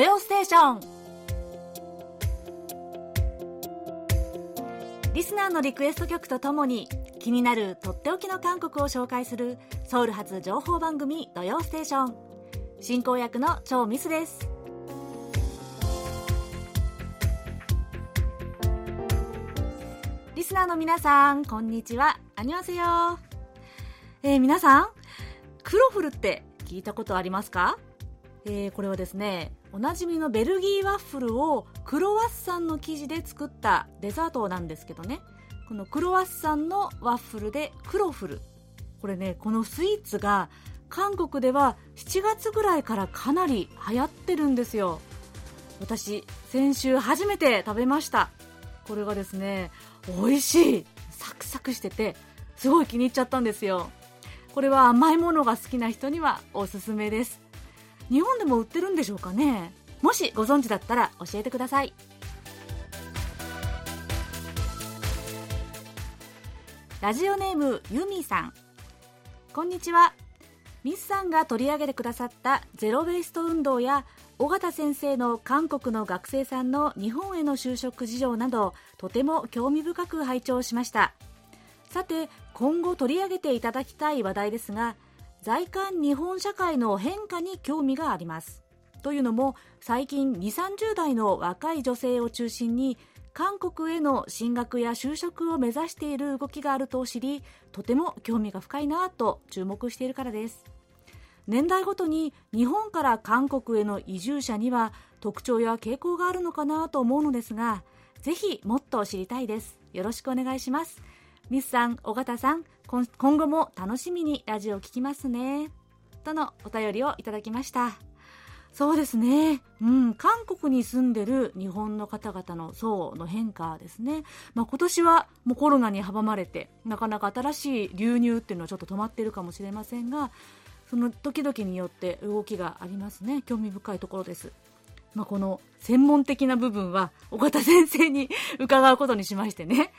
土曜ステーション」リスナーのリクエスト曲とともに気になるとっておきの韓国を紹介するソウル発情報番組「土曜ステーション」進行役の超ミスです。リスナーの皆さんこんにちは。안녕하세요 えー、皆さんクロフルって聞いたことありますか？えー、これはですねおなじみのベルギーワッフルをクロワッサンの生地で作ったデザートなんですけどね。このクロワッサンのワッフルでクロフル。これねこのスイーツが韓国では7月ぐらいからかなり流行ってるんですよ。私先週初めて食べました。これがですね美味しい。サクサクしててすごい気に入っちゃったんですよ。これは甘いものが好きな人にはおすすめです。日本でも売ってるんでしょうかね？もしご存知だったら教えてください。ラジオネームユミさん。こんにちは。ミスさんが取り上げてくださったゼロ・ウェイスト運動や尾形先生の韓国の学生さんの日本への就職事情などとても興味深く拝聴しました。さて今後取り上げていただきたい話題ですが在韓日本社会の変化に興味があります。というのも最近2 3 0代の若い女性を中心に韓国への進学や就職を目指している動きがあると知りとても興味が深いなと注目しているからです。年代ごとに日本から韓国への移住者には特徴や傾向があるのかなと思うのですがぜひもっと知りたいです。よろしくお願いします。ミスさん、尾形さん、今後も楽しみにラジオを聞きますね。とのお便りをいただきました。そうですね。うん、韓国に住んでる日本の方々の層の変化ですね。まあ、今年はもうコロナに阻まれて、なかなか新しい流入っていうのはちょっと止まってるかもしれませんが、その時々によって動きがありますね。興味深いところです。まあ、この専門的な部分は尾形先生に 伺うことにしましてね。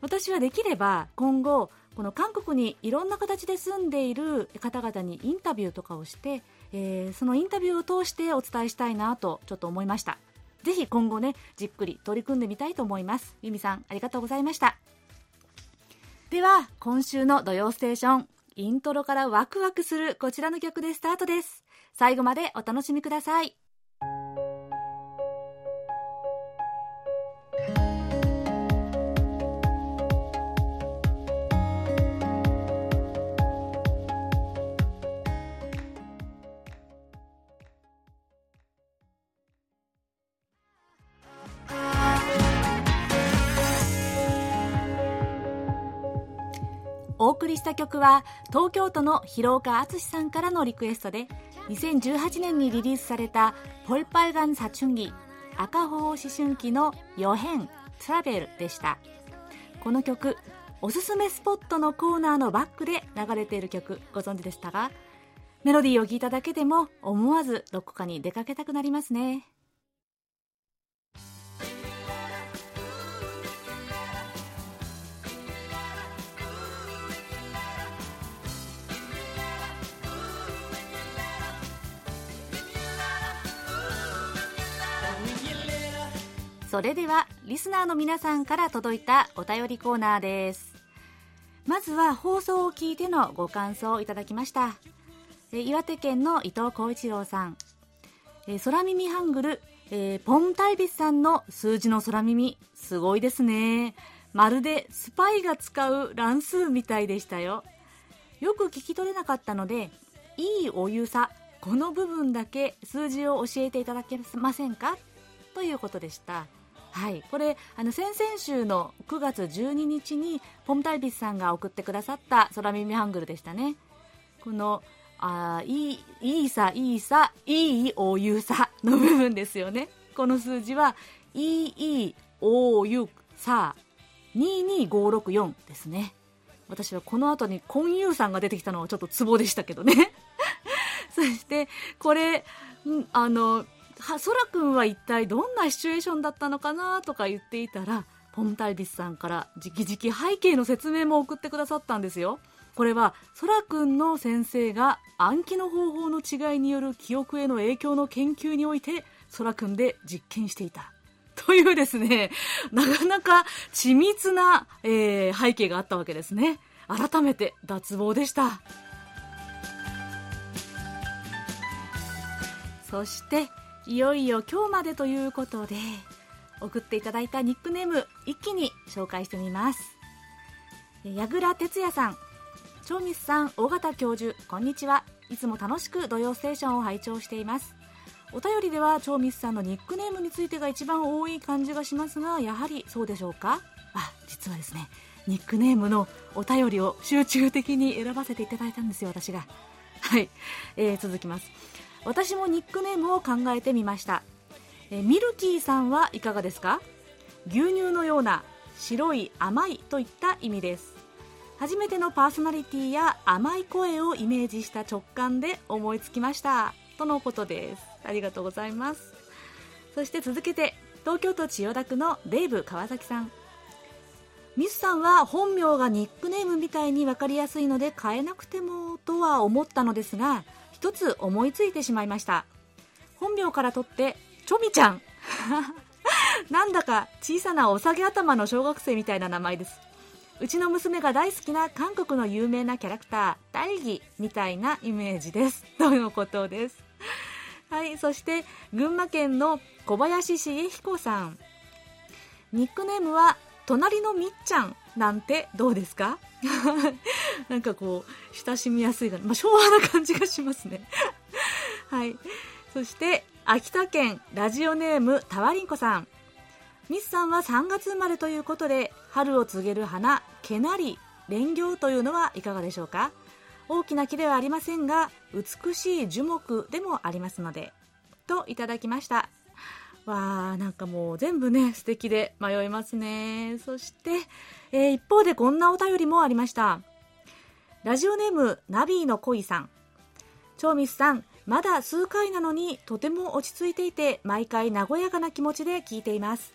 私はできれば今後この韓国にいろんな形で住んでいる方々にインタビューとかをして、えー、そのインタビューを通してお伝えしたいなとちょっと思いました。ぜひ今後ねじっくり取り組んでみたいと思います。ゆみさんありがとうございました。では今週の「土曜ステーション」イントロからワクワクするこちらの曲でスタートです。最後までお楽しみください。送りした曲は東京都の広岡敦さんからのリクエストで2018年にリリースされたポルパイガンサチュンギ赤穂思春期の予変トラベルでした。この曲おすすめスポットのコーナーのバックで流れている曲ご存知でしたがメロディーを聴いただけでも思わずどこかに出かけたくなりますね。それではリスナーの皆さんから届いたお便りコーナーです。まずは放送を聞いてのご感想をいただきました。岩手県の伊藤浩一郎さん。空耳ハングル、えー、ポンタイビスさんの数字の空耳。すごいですね。まるでスパイが使う乱数みたいでしたよ。よく聞き取れなかったのでいいお湯さこの部分だけ数字を教えていただけませんか？ということでした。はい、これあの先々週の9月12日にポムタイビスさんが送ってくださった空耳ハングルでしたね。このあいいいいさいいさいいお湯さの部分ですよね。この数字はいいお湯さ22564ですね。私はこの後にコンユーさんが出てきたのはちょっとツボでしたけどね。そしてこれあのはそらくんは一体どんなシチュエーションだったのかなとか言っていたらポンタイビスさんから直々背景の説明も送ってくださったんですよこれはそらくんの先生が暗記の方法の違いによる記憶への影響の研究において空くんで実験していた。というですね、なかなか緻密な、えー、背景があったわけですね。改めて脱帽でした。そして、いよいよ今日までということで、送っていただいたニックネーム、一気に紹介してみます。矢倉哲也さん、長光さん、大型教授、こんにちは。いつも楽しく土曜ステーションを拝聴しています。お便りでは超ミスさんのニックネームについてが一番多い感じがしますがやはりそうでしょうか？あ実はですねニックネームのお便りを集中的に選ばせていただいたんですよ私がはい、えー、続きます私もニックネームを考えてみました、え、ミルキーさんはいかがですか？牛乳のような白い甘いといった意味です。初めてのパーソナリティや甘い声をイメージした直感で思いつきました。とのことです。ありがとうございます。そして続けて東京都千代田区のデーブ川崎さん。ミスさんは本名がニックネームみたいに分かりやすいので変えなくてもとは思ったのですが一つ思いついてしまいました。本名から取ってチョミちゃん。なんだか小さなお下げ頭の小学生みたいな名前です。うちの娘が大好きな韓国の有名なキャラクター大義みたいなイメージです。とのことです。はいそして群馬県の小林茂彦さん。ニックネームは隣のみっちゃん。なんてどうですか？なんかこう親しみやすいが、まあ、昭和な感じがしますね。はい。そして秋田県ラジオネームたわりんこさん。ミスさんは3月生まれということで春を告げる花けなり蓮行というのはいかがでしょうか？大きな木ではありませんが美しい樹木でもありますのでといただきました。わあなんかもう全部ね 素敵で迷いますね。そして、えー、一方でこんなお便りもありました。ラジオネームナビーの恋さん。超ミスさんまだ数回なのにとても落ち着いていて毎回和やかな気持ちで聞いています。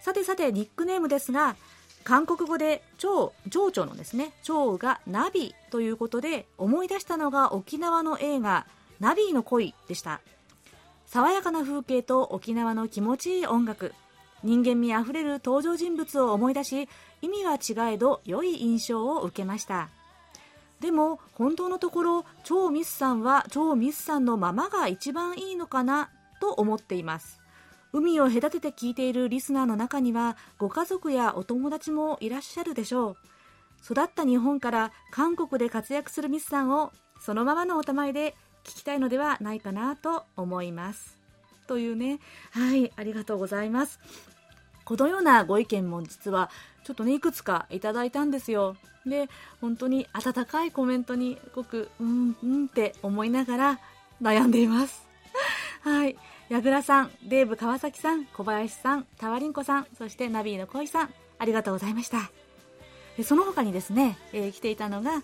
さてさてニックネームですが韓国語で蝶蝶々のですね蝶がナビということで思い出したのが沖縄の映画ナビーの恋でした。爽やかな風景と沖縄の気持ちいい音楽。人間味あふれる登場人物を思い出し意味は違えど良い印象を受けました。でも本当のところ超ミスさんは超ミスさんのままが一番いいのかなと思っています。海を隔てて聞いているリスナーの中にはご家族やお友達もいらっしゃるでしょう。育った日本から韓国で活躍するミスさんをそのままのおたまいで聞きたいのではないかなと思います。というね。はいありがとうございます。このようなご意見も実はちょっとねいくつかいただいたんですよ。で本当に温かいコメントにごくうんうんって思いながら悩んでいます。はい。矢倉さん、デーブ川崎さん、小林さん、タワリンコさん、そしてナビーの恋さん、ありがとうございました。その他にですね、えー、来ていたのが、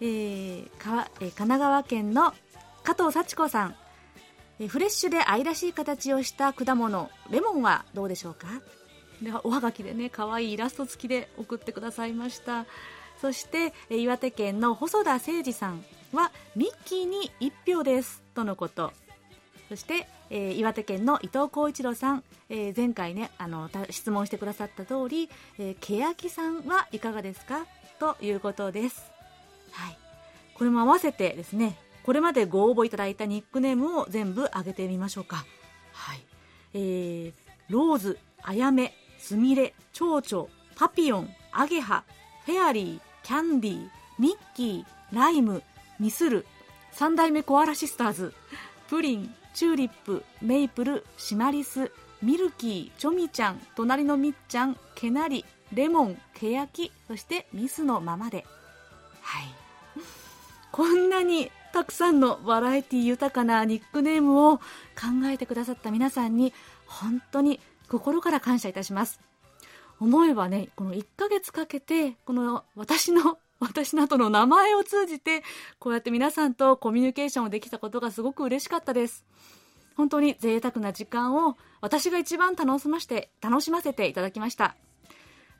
えーかえー、神奈川県の加藤幸子さん、え、フレッシュで愛らしい形をした果物、レモンはどうでしょうか？でおはがきでね、可愛いイラスト付きで送ってくださいました。そして、岩手県の細田誠二さんは、ミッキーに1票です、とのこと。そして、えー、岩手県の伊藤浩一郎さん、えー、前回ねあの質問してくださった通り、えー、欅さんはいかがですか？ということです。はい。これも合わせてですね、これまでご応募いただいたニックネームを全部挙げてみましょうか。はい。えー、ローズ、あやめ、すみれ、ちょうちょ、パピヨン、アゲハ、フェアリー、キャンディー、ミッキー、ライム、ミスル、三代目コアラシスターズ、プリン、チューリップ、メイプル、シマリス、ミルキー、チョミちゃん、隣のみっちゃん、けなり、レモン、けやき、そしてミスのままで。はい。こんなにたくさんのバラエティ豊かなニックネームを考えてくださった皆さんに本当に心から感謝いたします。思えばね、この1ヶ月かけて、この私の 私などの名前を通じて、こうやって皆さんとコミュニケーションをできたことがすごく嬉しかったです。本当に贅沢な時間を私が一番楽しまして、楽しませていただきました。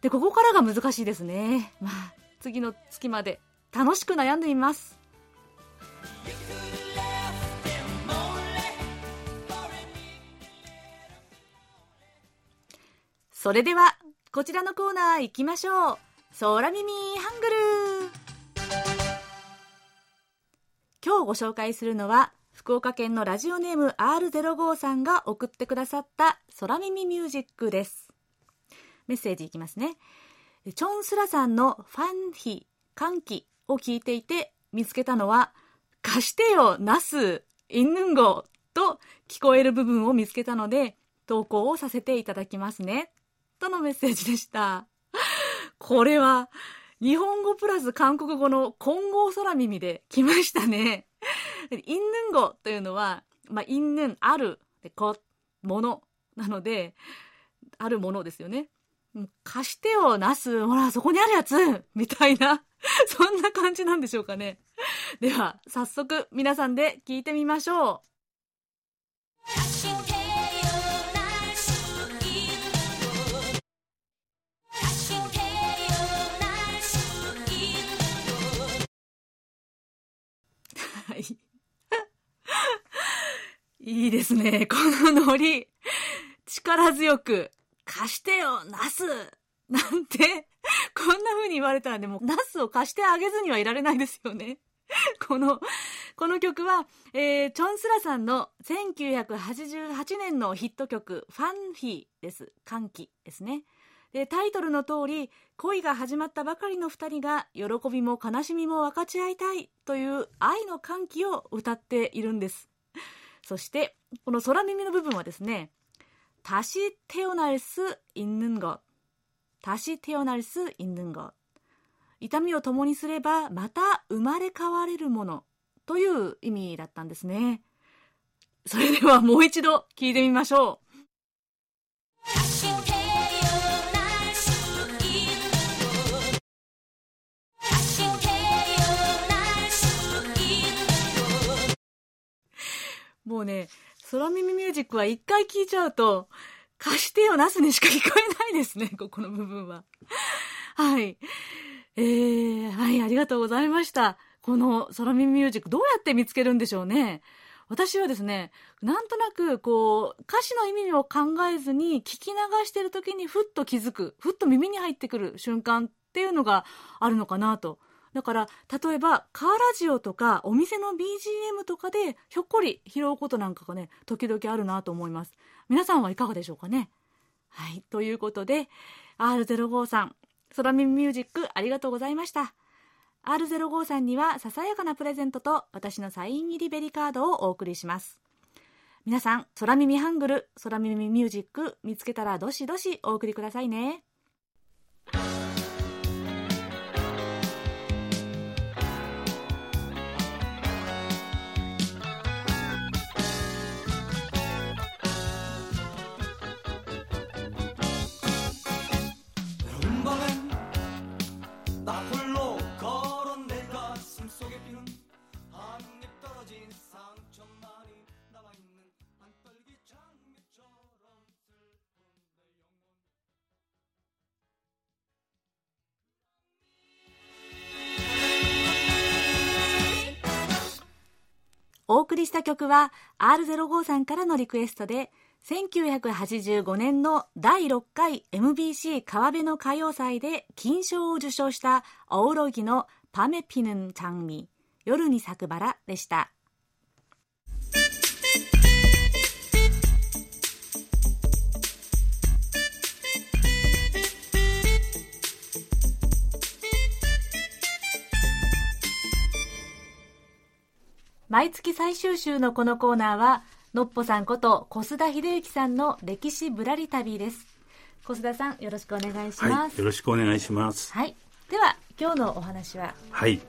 で、ここからが難しいですね。まあ、次の月まで楽しく悩んでみます。それではこちらのコーナー行きましょう。空耳ハングル今日ご紹介するのは福岡県のラジオネーム R05 さんが送ってくださった空耳ミュージックです。メッセージいきますね。チョンスラさんのファンヒ歓喜を聞いていて見つけたのは貸してよナスインヌンゴと聞こえる部分を見つけたので投稿をさせていただきますね。とのメッセージでしたこれは日本語プラス韓国語の混合空耳で来ましたねインヌン語というのは、まあ、インヌンあるでこものなのであるものですよね貸してよ、ナス。ほら、そこにあるやつみたいな、そんな感じなんでしょうかね。では、早速、皆さんで聞いてみましょう。いいですね。このノリ。力強く貸してよ、ナスなんて、こんな風に言われたらね、もうナスを貸してあげずにはいられないですよね。この、この曲は、えー、チョンスラさんの1988年のヒット曲、ファンフィーです。歓喜ですね。で、タイトルの通り、恋が始まったばかりの二人が、喜びも悲しみも分かち合いたいという愛の歓喜を歌っているんです。そして、この空耳の部分はですね、다시태어날수있는것다시태어날수있는 것。 痛みを共にすればまた生まれ変われるものという意味だったんですね。それではもう一度聞いてみましょう。 もうね、空耳ミュージックは一回聞いちゃうと、貸してよなすにしか聞こえないですね、ここの部分は。はい。えー、はい、ありがとうございました。この空耳ミュージックどうやって見つけるんでしょうね。私はですね、なんとなく、こう、歌詞の意味を考えずに聞き流してる時にふっと気づく、ふっと耳に入ってくる瞬間っていうのがあるのかなとだから、例えば、カーラジオとか、お店の BGM とかで、ひょっこり拾うことなんかがね、時々あるなと思います。皆さんはいかがでしょうかね？はい。ということで、R05 さん、空耳ミュージックありがとうございました。R05 さんには、ささやかなプレゼントと、私のサイン入りベリカードをお送りします。皆さん、空耳ハングル、空耳ミュージック見つけたらどしどしお送りくださいね。お送りした曲は R05 さんからのリクエストで1985年の第6回 MBC 川辺の歌謡祭で金賞を受賞したオウロギのパメピヌンちゃんみ夜に咲くバラでした。毎月最終週のこのコーナーは、のっぽさんこと小須田秀幸さんの歴史ぶらり旅です。小須田さん、よろしくお願いします。はい、よろしくお願いします。はい。では、今日のお話は？はい。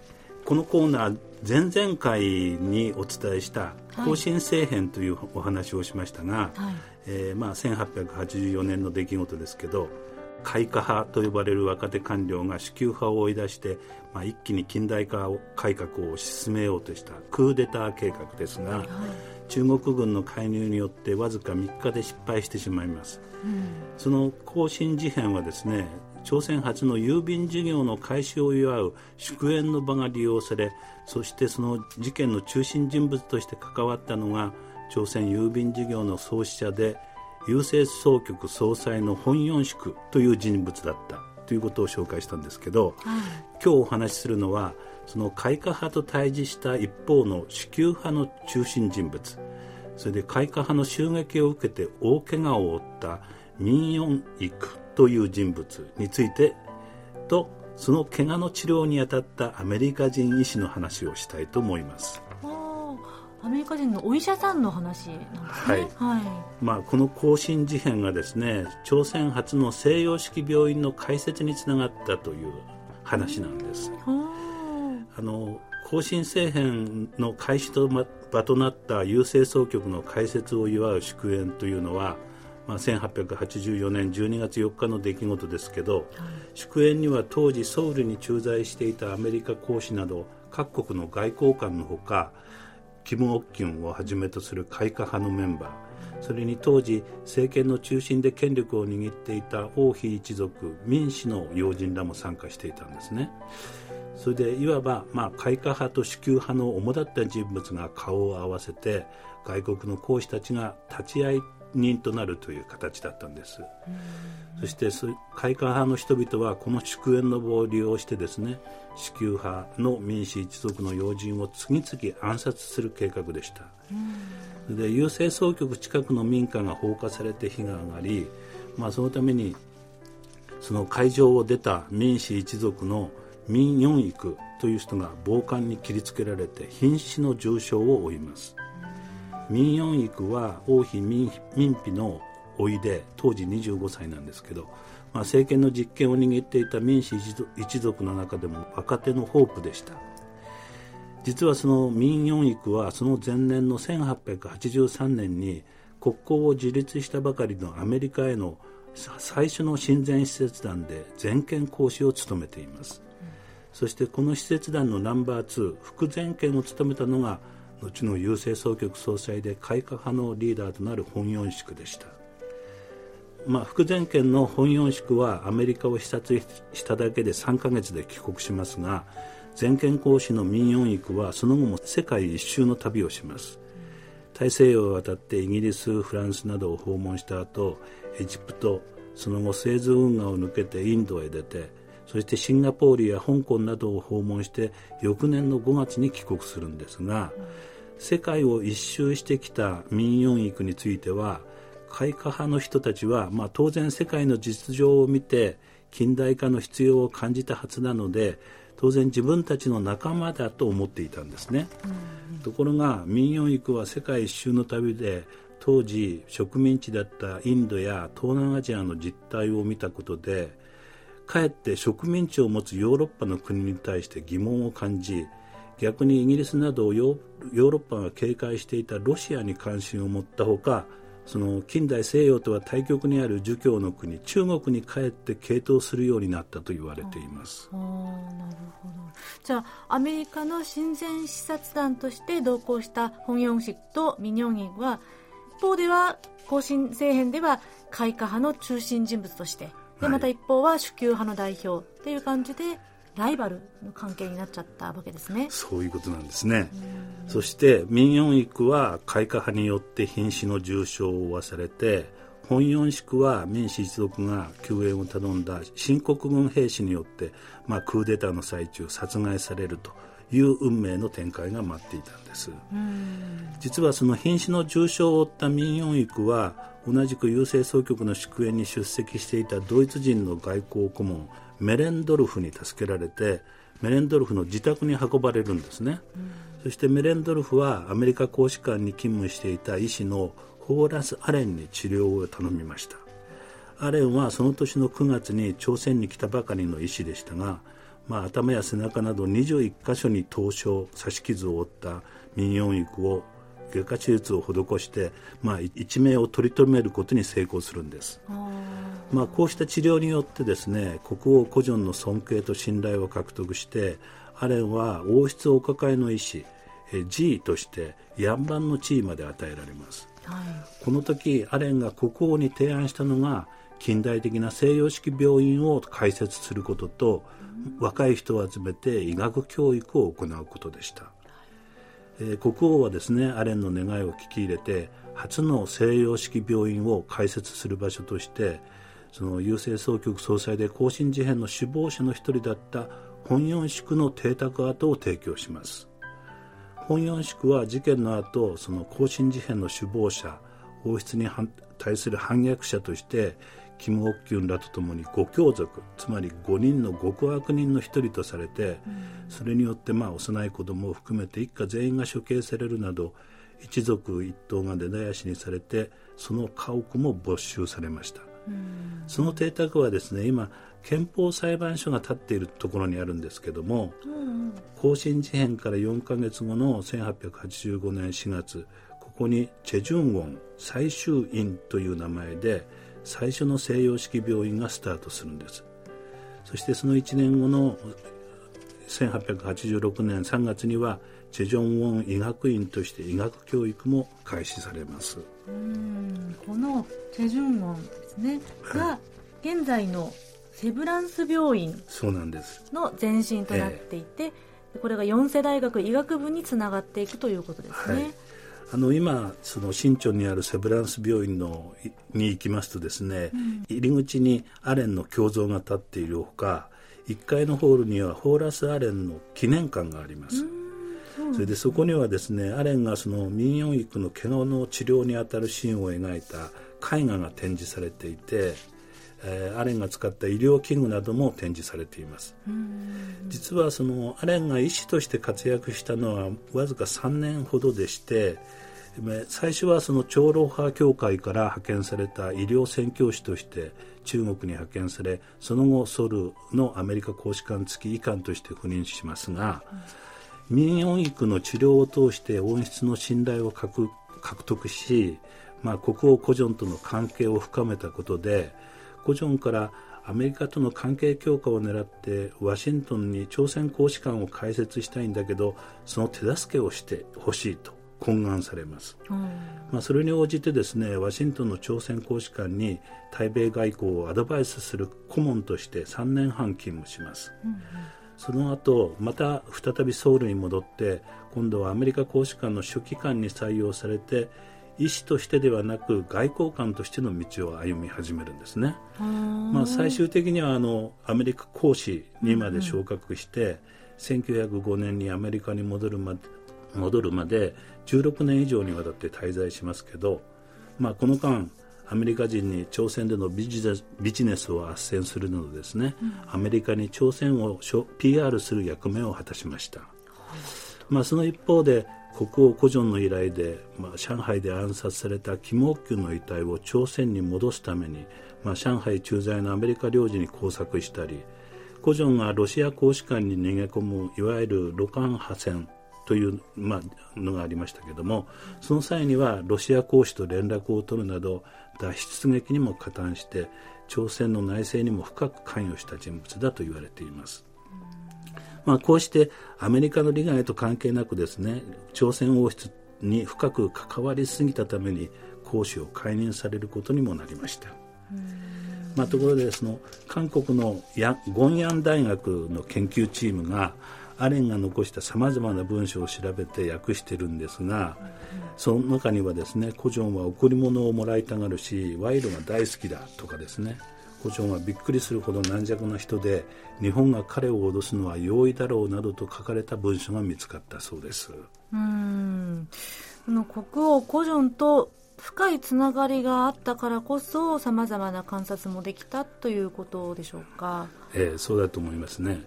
このコーナー、前々回にお伝えした甲信政変というお話をしましたが、はい、えー、まあ、1884年の出来事ですけど、開化派と呼ばれる若手官僚が主級派を追い出して、まあ、一気に近代化改革を推し進めようとしたクーデター計画ですが、はい、中国軍の介入によってわずか3日で失敗してしまいます、うん、その更新事変はですね朝鮮初の郵便事業の開始を祝う祝宴の場が利用されそしてその事件の中心人物として関わったのが朝鮮郵便事業の創始者で郵政総局総裁の本四宿という人物だったということを紹介したんですけど、はい、今日お話しするのはその開化派と対峙した一方の主級派の中心人物それで開化派の襲撃を受けて大怪我を負ったミン・ヨンイクという人物についてとその怪我の治療に当たったアメリカ人医師の話をしたいと思います。アメリカ人のお医者さんの話なんですね。はい。はい、まあこの更新事変がですね、朝鮮初の西洋式病院の開設につながったという話なんです。あの更新政変の開始と場となった郵政総局の開設を祝う祝宴というのは、まあ、1884年12月4日の出来事ですけど、はい、祝宴には当時ソウルに駐在していたアメリカ公使など各国の外交官のほかキム・オッキュンをはじめとする開化派のメンバー。それに当時政権の中心で権力を握っていた王妃一族民主の要人らも参加していたんですね。それでいわば、まあ、開化派と支給派の主だった人物が顔を合わせて外国の公使たちが立ち会い人となるという形だったんです。そして開化派の人々はこの祝宴の場を利用してですね支給派の民主一族の要人を次々暗殺する計画でした。で郵政総局近くの民家が放火されて火が上がり、まあ、そのためにその会場を出た民主一族の民四育という人が暴漢に切りつけられて瀕死の重傷を負います。民四育は王妃民妃の甥で当時25歳なんですけど、まあ、政権の実権を握っていた民主一族の中でも若手のホープでした。実はその民四育はその前年の1883年に国交を樹立したばかりのアメリカへの最初の親善使節団で全権講師を務めています、うん、そしてこの使節団のナンバー2副全権を務めたのが後の郵政総局総裁で改革派のリーダーとなる本四宿でした。まあ、副全権の本四宿はアメリカを視察しただけで3ヶ月で帰国しますが全権公使の民四育はその後も世界一周の旅をします。大西洋を渡ってイギリスフランスなどを訪問した後エジプトその後スエズ運河を抜けてインドへ出てそしてシンガポールや香港などを訪問して翌年の5月に帰国するんですが、世界を一周してきた民四育については開化派の人たちは、まあ、当然世界の実情を見て近代化の必要を感じたはずなので当然自分たちの仲間だと思っていたんですね、うん、ところが民謡育は世界一周の旅で当時植民地だったインドや東南アジアの実態を見たことでかえって植民地を持つヨーロッパの国に対して疑問を感じ逆にイギリスなどヨーロッパが警戒していたロシアに関心を持ったほかその近代西洋とは対極にある儒教の国中国に帰って傾倒するようになったと言われています。あなるほど。じゃあアメリカの親善視察団として同行したホン・ヨンシクとミニョンギンは一方では後進政変では開化派の中心人物としてでまた一方は主級派の代表っていう感じでライバルの関係になっちゃったわけですね。そういうことなんですね。そして民四育は開化派によって瀕死の重傷を負わされて本四宿は民主一族が救援を頼んだ新国軍兵士によって、まあ、クーデターの最中殺害されるという運命の展開が待っていたんです。実はその瀕死の重傷を負った民四育は同じく郵政総局の祝宴に出席していたドイツ人の外交顧問メレンドルフに助けられてメレンドルフの自宅に運ばれるんですね、うん、そしてメレンドルフはアメリカ公使館に勤務していた医師のホーラス・アレンに治療を頼みました。アレンはその年の9月に朝鮮に来たばかりの医師でしたが、まあ、頭や背中など21箇所に凍傷刺し傷を負った民謡育を外科手術を施して、まあ、一命を取り留めることに成功するんです。まあ、こうした治療によってですね国王古ンの尊敬と信頼を獲得してアレンは王室お抱えの医師 G としてヤンバンの地位まで与えられます、はい、この時アレンが国王に提案したのが近代的な西洋式病院を開設することと、若い人を集めて医学教育を行うことでしたえ、国王はですねアレンの願いを聞き入れて初の西洋式病院を開設する場所としてその郵政総局総裁で更新事変の首謀者の一人だった本四宿の邸宅跡を提供します。本四宿は事件の後その更新事変の首謀者王室に対する反逆者としてキム・オッキュンらとともに五教族つまり5人の極悪人の一人とされて、それによってまあ幼い子供を含めて一家全員が処刑されるなど一族一党が出だやしにされてその家屋も没収されました、その邸宅はですね今憲法裁判所が建っているところにあるんですけども、更新事変から4か月後の1885年4月ここにチェジュンウォン最終院という名前で最初の西洋式病院がスタートするんです。そしてその1年後の1886年3月にはチェジョンウォン医学院として医学教育も開始されます。うんこのチェジョンウォンですね。が現在のセブランス病院そうなんです。の前身となっていて、これが四世大学医学部につながっていくということですね、はいあの今その新町にあるセブランス病院のに行きますとですね、うん、入り口にアレンの胸像が立っているほか1階のホールにはホーラス・アレンの記念館があります、それでそこにはですねアレンがその民謡育の怪我の治療にあたるシーンを描いた絵画が展示されていてえー、アレンが使った医療器具なども展示されています。実はそのアレンが医師として活躍したのはわずか3年ほどでして最初はその長老派協会から派遣された医療宣教師として中国に派遣されその後ソルのアメリカ公使館付き医官として赴任しますが、民謡育の治療を通して温室の信頼を獲得し、まあ、国王コジョンとの関係を深めたことでコジョンからアメリカとの関係強化を狙ってワシントンに朝鮮公使館を開設したいんだけどその手助けをしてほしいと懇願されます、うん、まあ、それに応じてですねワシントンの朝鮮公使館に対米外交をアドバイスする顧問として3年半勤務します、うんうん、その後また再びソウルに戻って今度はアメリカ公使館の書記官に採用されて医師としてではなく外交官としての道を歩み始めるんですね、まあ、最終的にはあのアメリカ公使にまで昇格して、うんうん、1905年にアメリカに戻るまで戻るまで16年以上にわたって滞在しますけど、まあ、この間アメリカ人に朝鮮でのビジネスビジネスを斡旋するなどですね、うん、アメリカに朝鮮を PR する役目を果たしました、まあ、その一方で国王古城の依頼で、まあ、上海で暗殺されたキム・オッキュの遺体を朝鮮に戻すために、まあ、上海駐在のアメリカ領事に工作したり古城がロシア公使館に逃げ込むいわゆるロカン派戦という、まあ、のがありましたけどもその際にはロシア公使と連絡を取るなど脱出劇にも加担して朝鮮の内政にも深く関与した人物だと言われています。まあ、こうしてアメリカの利害と関係なくですね朝鮮王室に深く関わりすぎたために講師を解任されることにもなりました。まあ、ところでその韓国のヤゴンヤン大学の研究チームがアレンが残したさまざまな文章を調べて訳してるんですが、その中にはですね古城は贈り物をもらいたがるし賄賂が大好きだとかですね胡蝶はびっくりするほど軟弱な人で日本が彼を脅すのは容易だろうなどと書かれた文書が見つかったそうです。うん。この国王コジョンと深いつながりがあったからこそさまざまな観察もできたということでしょうか、えー、そうだと思いますね、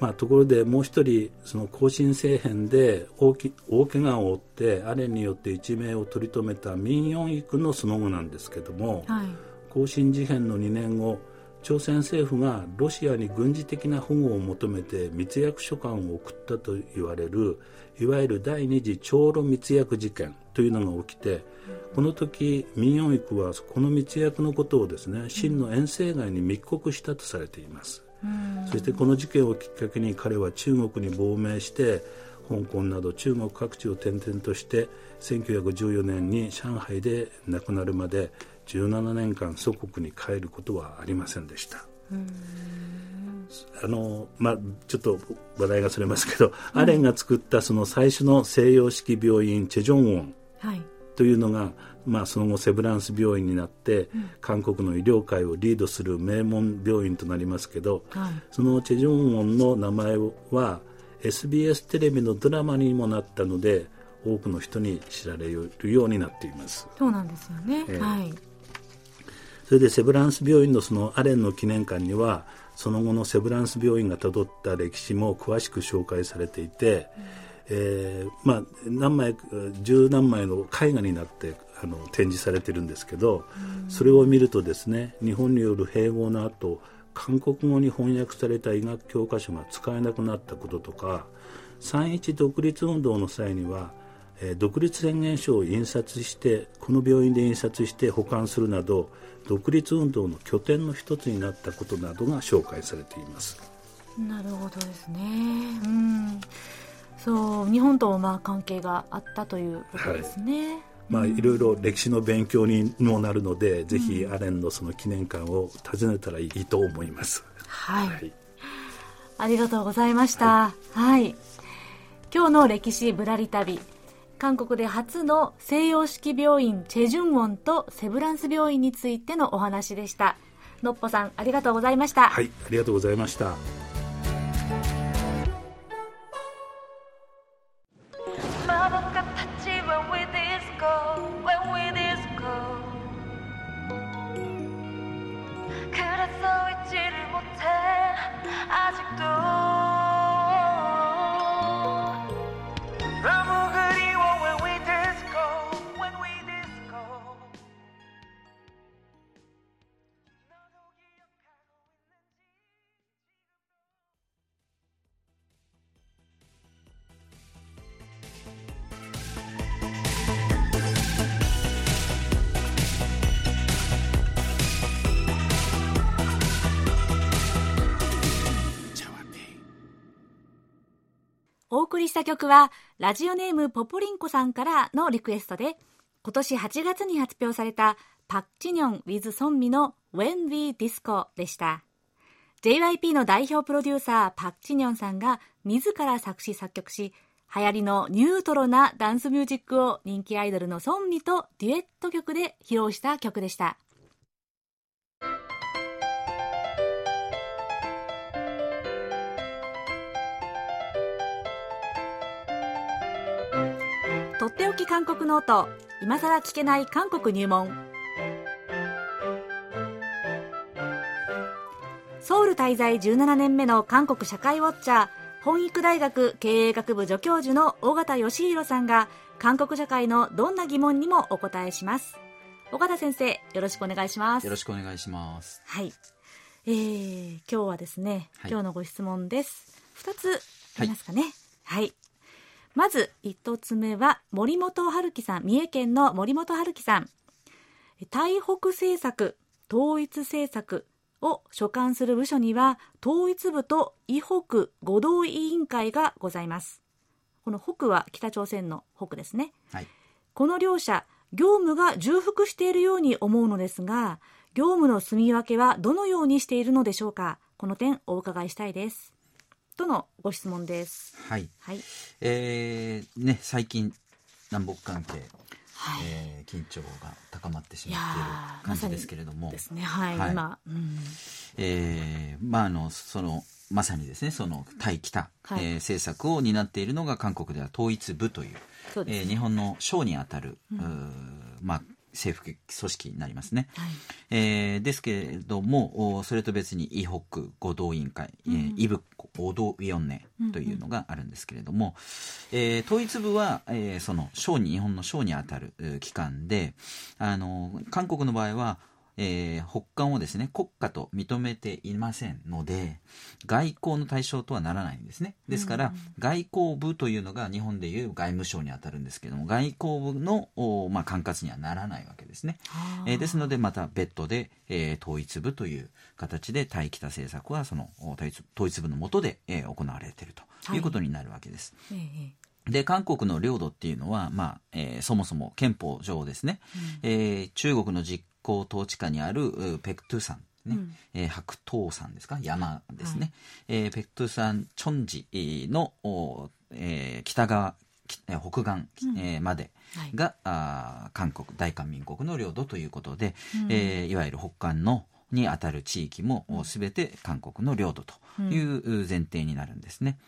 まあ、ところでもう一人その後進政変で大き大怪我を負ってアレンによって一命を取り留めた民謡育のその後なんですけども、はい更新事変の2年後朝鮮政府がロシアに軍事的な保護を求めて密約書簡を送ったと言われるいわゆる第二次長露密約事件というのが起きてこの時民謡育はこの密約のことをですね真の遠征外に密告したとされています。そしてこの事件をきっかけに彼は中国に亡命して香港など中国各地を転々として1914年に上海で亡くなるまで17年間祖国に帰ることはありませんでした。あのまあ、ちょっと話題がそれますけど、アレンが作ったその最初の西洋式病院チェジョンウォン。というのが、まあ、その後セブランス病院になって、うん、韓国の医療界をリードする名門病院となりますけど、はい、そのチェジョンウォンの名前は SBS テレビのドラマにもなったので多くの人に知られるようになっています。そうなんですよね、えー、はいそれでセブランス病院のそのアレンの記念館にはその後のセブランス病院がたどった歴史も詳しく紹介されていて、うん、えー、まあ、何枚十何枚の絵画になってあの展示されてるんですけど、うん、それを見るとですね日本による併合の後韓国語に翻訳された医学教科書が使えなくなったこととか3.1独立運動の際にはえ独立宣言書を印刷してこの病院で印刷して保管するなど独立運動の拠点の一つになったことなどが紹介されています。なるほどですね。うん。そう日本ともまあ関係があったということですね、はい。まあ、いろいろ歴史の勉強にもなるので、うん、ぜひアレンのその記念館を訪ねたらいいと思います。はい。はい、ありがとうございました。はい、はい。今日の歴史ぶらり旅、韓国で初の西洋式病院チェジュンウォンとセブランス病院についてのお話でした。のっぽさんありがとうございました。はいありがとうございました。お送りした曲は、ラジオネームポポリンコさんからのリクエストで、今年8月に発表されたパクチニョン with ソンミの When We Disco でした。JYP の代表プロデューサーパクチニョンさんが自ら作詞作曲し、流行りのニュートロなダンスミュージックを人気アイドルのソンミとデュエット曲で披露した曲でした。とっておき韓国ノート今さら聞けない韓国入門。ソウル滞在17年目の韓国社会ウォッチャー本育大学経営学部助教授の尾形義弘さんが韓国社会のどんな疑問にもお答えします。尾形先生よろしくお願いします。よろしくお願いします。はい。えー、今日はですね、はい、今日のご質問です。2つありますかね。はい、はいまず一つ目は森本春樹さん、三重県の森本春樹さん。台北政策、統一政策を所管する部署には、統一部と伊北合同委員会がございます。この北は北朝鮮の北ですね。はい、この両者、業務が重複しているように思うのですが、業務の住み分けはどのようにしているのでしょうか。この点お伺いしたいです。とのご質問です。はい。はい。えー、ね、最近、南北関係、はい、えー、緊張が高まってしまっている感じですけれども。ま、ですね、はい、はい、今。うん、えー、まあ、あの、その、まさにですね、その対北、はい、えー、政策を担っているのが韓国では統一部という、うね、えー、日本の省にあたる、うん、まあ、政府組織になりますね。はい、えー、ですけれども、それと別にイホック合同委員会、うん、えー、イブ合同ウィオンネというのがあるんですけれども、うんうん、えー、統一部は、えー、その省に、日本の省にあたる機関で、あの、韓国の場合は、えー、北韓をですね、国家と認めていませんので、外交の対象とはならないんですね。ですから、外交部というのが日本でいう外務省にあたるんですけども、外交部の、まあ、管轄にはならないわけですね。えー、ですので、また別途で、えー、統一部という形で対北政策はその統一統一部の下で、えー、行われているということになるわけです。はいで、韓国の領土っていうのは、まあ、えー、そもそも憲法上ですね、うん、えー、中国の実行統治下にあるペクトゥ山ね、うん、えー、白桃山ですか？山ですね、はい、えー、ペクトゥサンチョンジの、えー、北側北岸、えー、までが、はい、あ韓国大韓民国の領土ということで、うん、えー、いわゆる北韓のにあたる地域もすべて韓国の領土という前提になるんですね。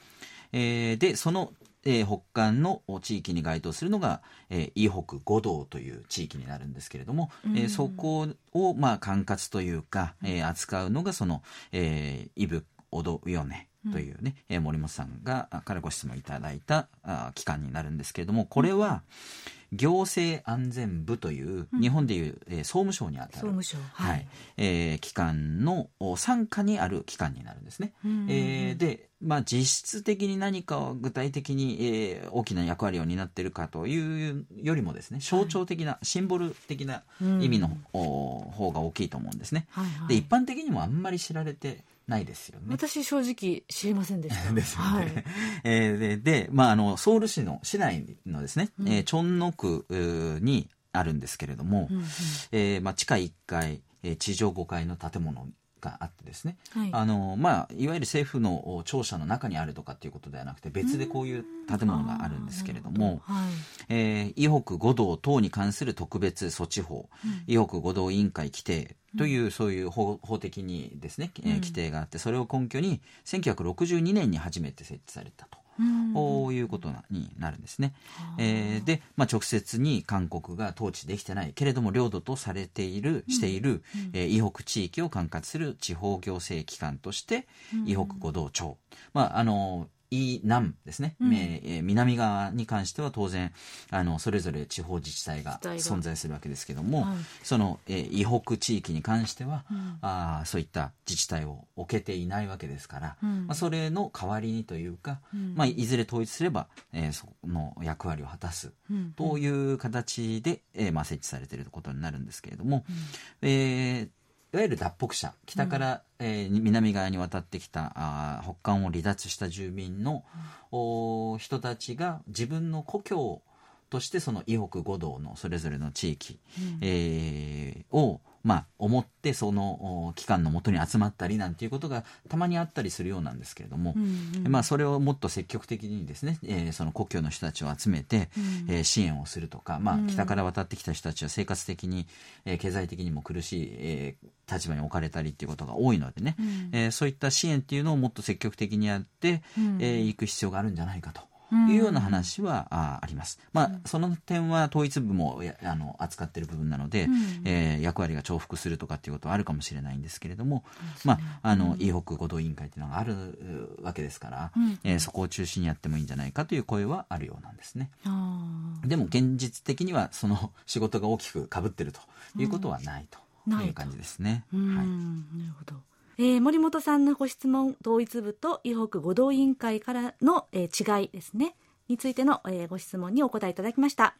うん、えー、でそのえー、北韓の地域に該当するのが、えー、伊北五道という地域になるんですけれども、うん、えー、そこを、まあ、管轄というか、えー、扱うのがその、えー、イブ・オド・ウヨネというね、うん、森本さんがからご質問いただいたあ機関になるんですけれどもこれは行政安全部という、日本でいう、えー、総務省にあたるはい。はい、えー、機関の傘下にある機関になるんですね。えー、でまあ、実質的に何かを具体的に、えー、大きな役割を担っているかというよりもですね象徴的な、はい、シンボル的な意味の、方が大きいと思うんですね。はいはい、で一般的にもあんまり知られてないですよね。私正直知りませんでした。ですよね。はい、えー、でで、まあ、あのソウル市の市内のですね、うん、えー、チョンノ区にあるんですけれども、うんうん、えー、まあ、地下1階、えー、地上5階の建物があってですね、はい、あのまあ、いわゆる政府の庁舎の中にあるとかっていうことではなくて別でこういう建物があるんですけれども、はい、えー、伊北五道等に関する特別措置法、うん、伊北五道委員会規定という、そういう法法的にですね、えー、規定があってそれを根拠に1962年に初めて設置されたと。こういうことになるんですね。えー、で、まあ、直接に韓国が統治できてないけれども領土とされているしている、うん、えー、伊北地域を管轄する地方行政機関として、伊北五道庁、まああの以南ですね、うん、え南側に関しては当然あのそれぞれ地方自治体が存在するわけですけども、はい、その、えー、以北地域に関しては、うん、あそういった自治体を置けていないわけですから、うん、まあ、それの代わりにというか、まあ、いずれ統一すれば、えー、その役割を果たすという形で、えーまあ、設置されていることになるんですけれども、うん、えーいわゆる脱北者北から、うん、えー、南側に渡ってきたあ北韓を離脱した住民の、うん、人たちが自分の故郷としてその伊北五道のそれぞれの地域、うん、えー、をまあ、思ってその機関のもとに集まったりなんていうことがたまにあったりするようなんですけれども、うんうん、まあ、それをもっと積極的にですね、えー、その故郷の人たちを集めて、うん、えー、支援をするとか、まあ、北から渡ってきた人たちは生活的に、えー、経済的にも苦しい、えー、立場に置かれたりっていうことが多いのでね、うん、えー、そういった支援っていうのをもっと積極的にやって、うん、えー、行く必要があるんじゃないかと。いうような話はああります。まあ、その点は統一部もあの扱っている部分なので、うん、えー、役割が重複するとかっていうことはあるかもしれないんですけれども、まあ、あの、伊北合同委員会っていうのがあるわけですから、うん、えー、そこを中心にやってもいいんじゃないかという声はあるようなんですね。でも現実的にはその仕事が大きくかぶってるということはないという感じですね。はい、なるほど。えー、森本さんのご質問統一部と伊北合同委員会からの、えー、違いですね。についての、えー、ご質問にお答えいただきました。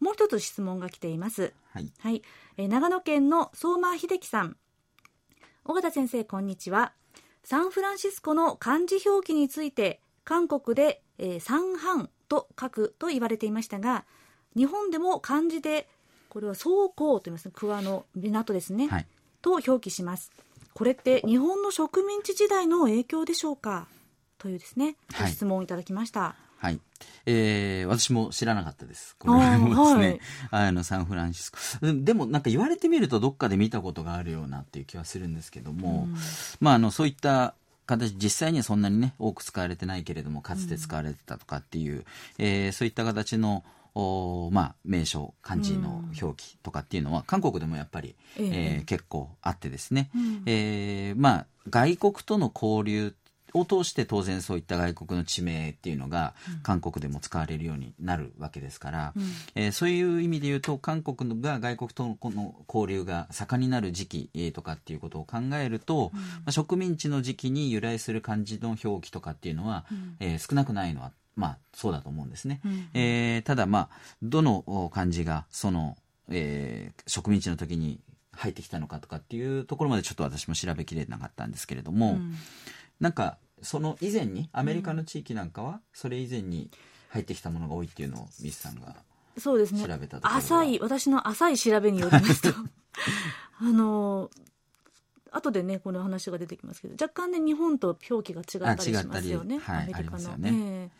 もう一つ質問が来ています。はい、はい、えー、長野県の相馬秀樹さん。尾形先生こんにちは。サンフランシスコの漢字表記について韓国で、えー、三藩と書くと言われていましたが日本でも漢字でこれは倉庫と言います桑の港ですね、はい、と表記しますこれって日本の植民地時代の影響でしょうか？というですね、はい、質問をいただきました。はい。えー、私も知らなかったです。これもですね、はい、あの、サンフランシスコ。でも、なんか言われてみるとどっかで見たことがあるようなっていう気はするんですけども、うん、まあ、あの、そういった形、実際にはそんなにね、多く使われてないけれども、かつて使われてたとかっていう、うん、えー、そういった形の、おまあ、名称漢字の表記とかっていうのは、韓国でもやっぱり、えー、えー、結構あってですね、うん、えー、まあ、外国との交流を通して当然そういった外国の地名っていうのが韓国でも使われるようになるわけですから、うん、えー、そういう意味で言うと韓国が外国とのこの交流が盛んになる時期とかっていうことを考えると、うん、まあ、植民地の時期に由来する漢字の表記とかっていうのは、うん、えー、少なくないのはまあ、そうだと思うんですね。うん、えー、ただ、まあ、どの漢字がその、えー、植民地の時に入ってきたのかとかっていうところまでちょっと私も調べきれなかったんですけれども、うん、なんかその以前にアメリカの地域なんかはそれ以前に入ってきたものが多いっていうのをミスさんがそうですね。調べた浅い私の浅い調べによりますと。あの後でねこの話が出てきますけど若干ね日本と表記が違ったりしますよね。はい、アメリカの。ね、えー、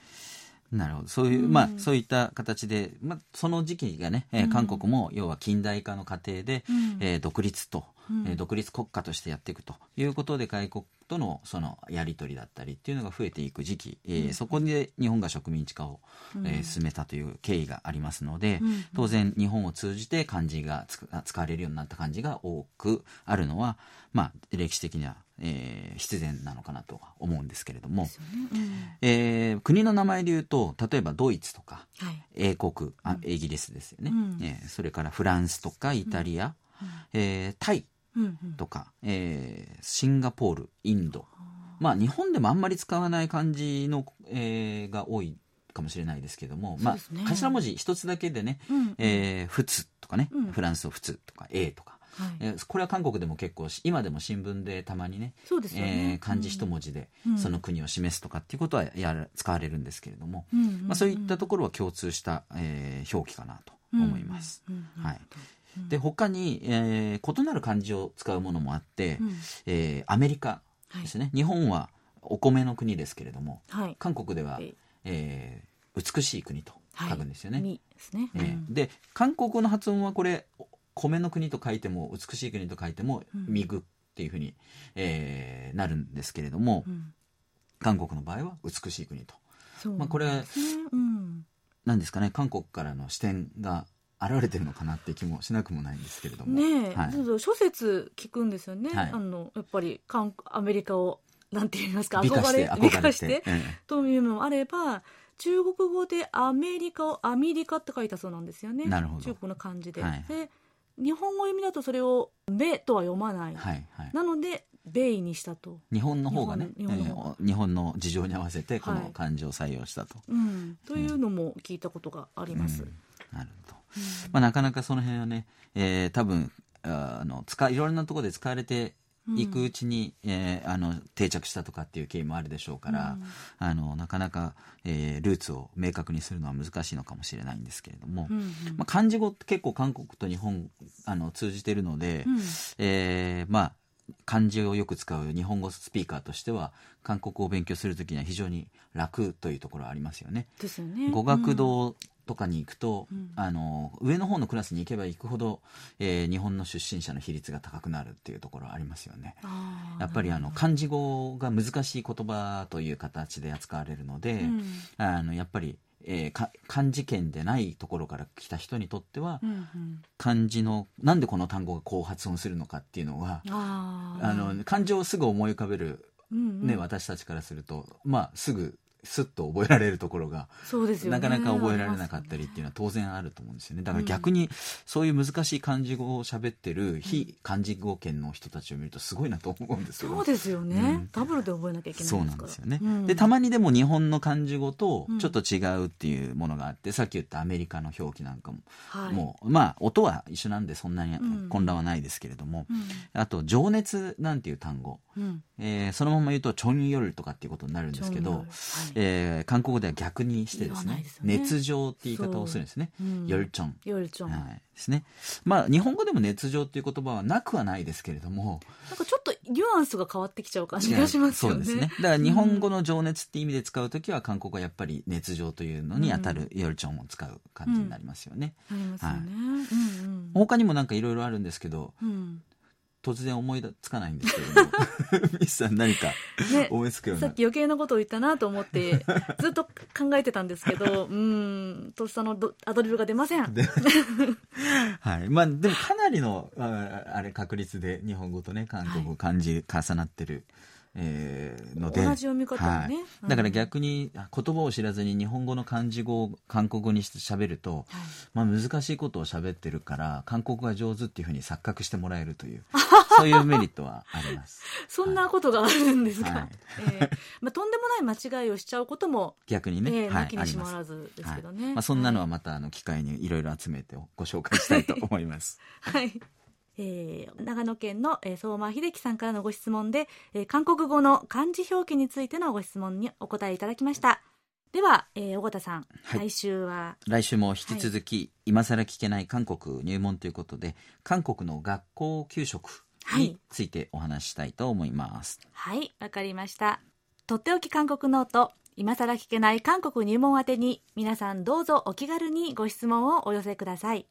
なるほど。そういう、うん、まあそういった形で、まあ、その時期がね、えー、韓国も要は近代化の過程で、うん、えー、独立と、うん、独立国家としてやっていくということで外国とのそのやり取りだったりっていうのが増えていく時期、えー、そこで日本が植民地化を、えー、進めたという経緯がありますので、当然日本を通じて漢字が使われるようになった漢字が多くあるのは、まあ、歴史的にはえー、必然なのかなとは思うんですけれども、ね。うん、えー、国の名前で言うと例えばドイツとか、はい、英国あイギリスですよね、うん、えー、それからフランスとかイタリア、うん、えー、タイとか、うんうん、えー、シンガポールインド。まあ日本でもあんまり使わない漢字の、えー、が多いかもしれないですけども、まあ、頭文字一つだけでね、うんえー、仏とかね、うん、フランスを仏とか A とか、はい、えー、これは韓国でも結構今でも新聞でたまにねそうですね、えー、漢字一文字でその国を示すとかっていうことはやる使われるんですけれども、うんうんうん、まあ、そういったところは共通した、えー、表記かなと思います。うんうんうん、はい。で他に、えー、異なる漢字を使うものもあって、うん、えー、アメリカですね、はい、日本はお米の国ですけれども、はい、韓国では、えー、美しい国と書くんですよね。はいですね、えー、で韓国の発音はこれ米の国と書いても美しい国と書いても「みぐ」っていうふうに、えー、なるんですけれども、うん、韓国の場合は美しい国と。まあ、これ、うん、なんですかね。韓国からの視点が現れてるのかなって気もしなくもないんですけれども。ねえ、はい、諸説聞くんですよね。はい、あのやっぱり韓アメリカをなんて言いますか憧れ美化して、というのもあれば中国語でアメリカをアメリカって書いたそうなんですよね。なるほど。中国の漢字で。はい、で日本語読みだとそれを「べ」とは読まない、はいはい、なので「ベイ」にしたと。日本の方がね日本の,、えー、日本の事情に合わせてこの漢字を採用したと、はい、うん、というのも聞いたことがあります、うん、なるほど、うん、まあ、なかなかその辺はね、えー、多分あの使いろんなところで使われて行くうちに、うん、えー、あの定着したとかっていう経緯もあるでしょうから、うん、あのなかなか、えー、ルーツを明確にするのは難しいのかもしれないんですけれども、うんうん、まあ、漢字語って結構韓国と日本あの通じてるので、うん、えー、まあ漢字をよく使う日本語スピーカーとしては韓国語を勉強するときには非常に楽というところはありますよね。ですよね。語学堂とかに行くと、うん、あの上の方のクラスに行けば行くほど、えー、日本の出身者の比率が高くなるっていうところはありますよね。やっぱりあの漢字語が難しい言葉という形で扱われるので、うん、あのやっぱりえー、漢字圏でないところから来た人にとっては、うんうん、漢字のなんでこの単語がこう発音するのかっていうのはあの漢字をすぐ思い浮かべる、うんうん、ね、私たちからすると、まあ、すぐすっと覚えられるところがそうですよ、ね、なかなか覚えられなかったりっていうのは当然あると思うんですよね。だから逆にそういう難しい漢字語を喋ってる非漢字語圏の人たちを見るとすごいなと思うんですよ。そうですよね、うん、ダブルで覚えなきゃいけないそうなんですよね、うん、でたまにでも日本の漢字語とちょっと違うっていうものがあって、さっき言ったアメリカの表記なんかも、はい、もうまあ音は一緒なんでそんなに混乱はないですけれども、あと情熱なんていう単語、うん、えー、そのまま言うとチョンヨルとかっていうことになるんですけど、はい、えー、韓国語では逆にしてですね、ね、熱情って言い方をするんですね。ヨルチョン。ヨルチョン。はい。ですね。まあ、日本語でも熱情っていう言葉はなくはないですけれども。なんかちょっとニュアンスが変わってきちゃう感じがしますよね。そうですね。だから日本語の情熱って意味で使うときは、韓国はやっぱり熱情というのに当たるヨルチョンを使う感じになりますよね。うん、ありますよね。はい、うんうん、他にもなんかいろいろあるんですけど、うん突然思いつかないんですけども。ミスさん何か思いつくような、ね、さっき余計なことを言ったなと思って ずっと考えてたんですけど うんとっさのアドリブが出ません。はい。まあでもかなりのあれ確率で日本語とね韓国語漢字重なってる、えー、ので同じ読み方ね、はい。だから逆に言葉を知らずに日本語の漢字語を韓国語にして喋ると、はい、まあ、難しいことを喋ってるから韓国語が上手っていうふうに錯覚してもらえるという そういうメリットはあります。そんなことがあるんですか、はい、えー、まあ、とんでもない間違いをしちゃうことも逆にね、えー、はい、にしもらずですけどね、まあ、そんなのはまたあの機会にいろいろ集めてご紹介したいと思います。はいえー、長野県の、えー、相馬秀樹さんからのご質問で、えー、韓国語の漢字表記についてのご質問にお答えいただきましたでは、えー、尾形さん、はい、来週は？来週も引き続き、はい、今更聞けない韓国入門ということで韓国の学校給食についてお話したいと思います。はい、わかりました。とっておき韓国ノート、今更聞けない韓国入門宛てに、皆さんどうぞお気軽にご質問をお寄せください。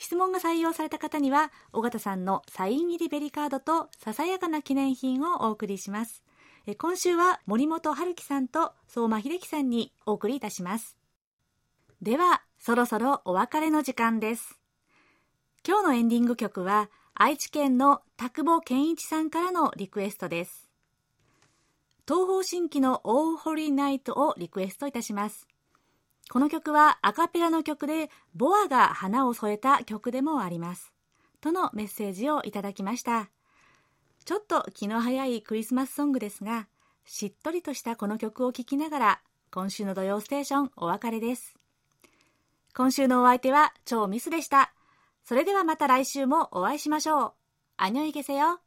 質問が採用された方には、尾形さんのサイン入りベリカードとささやかな記念品をお送りします。今週は森本春樹さんと相馬秀樹さんにお送りいたします。では、そろそろお別れの時間です。今日のエンディング曲は、愛知県の田久保健一さんからのリクエストです。東方神起のオーホリーナイトをリクエストいたします。この曲はアカペラの曲で、ボアが花を添えた曲でもあります。とのメッセージをいただきました。ちょっと気の早いクリスマスソングですが、しっとりとしたこの曲を聴きながら、今週の土曜ステーションお別れです。今週のお相手は超ミスでした。それではまた来週もお会いしましょう。アニョイゲセよ。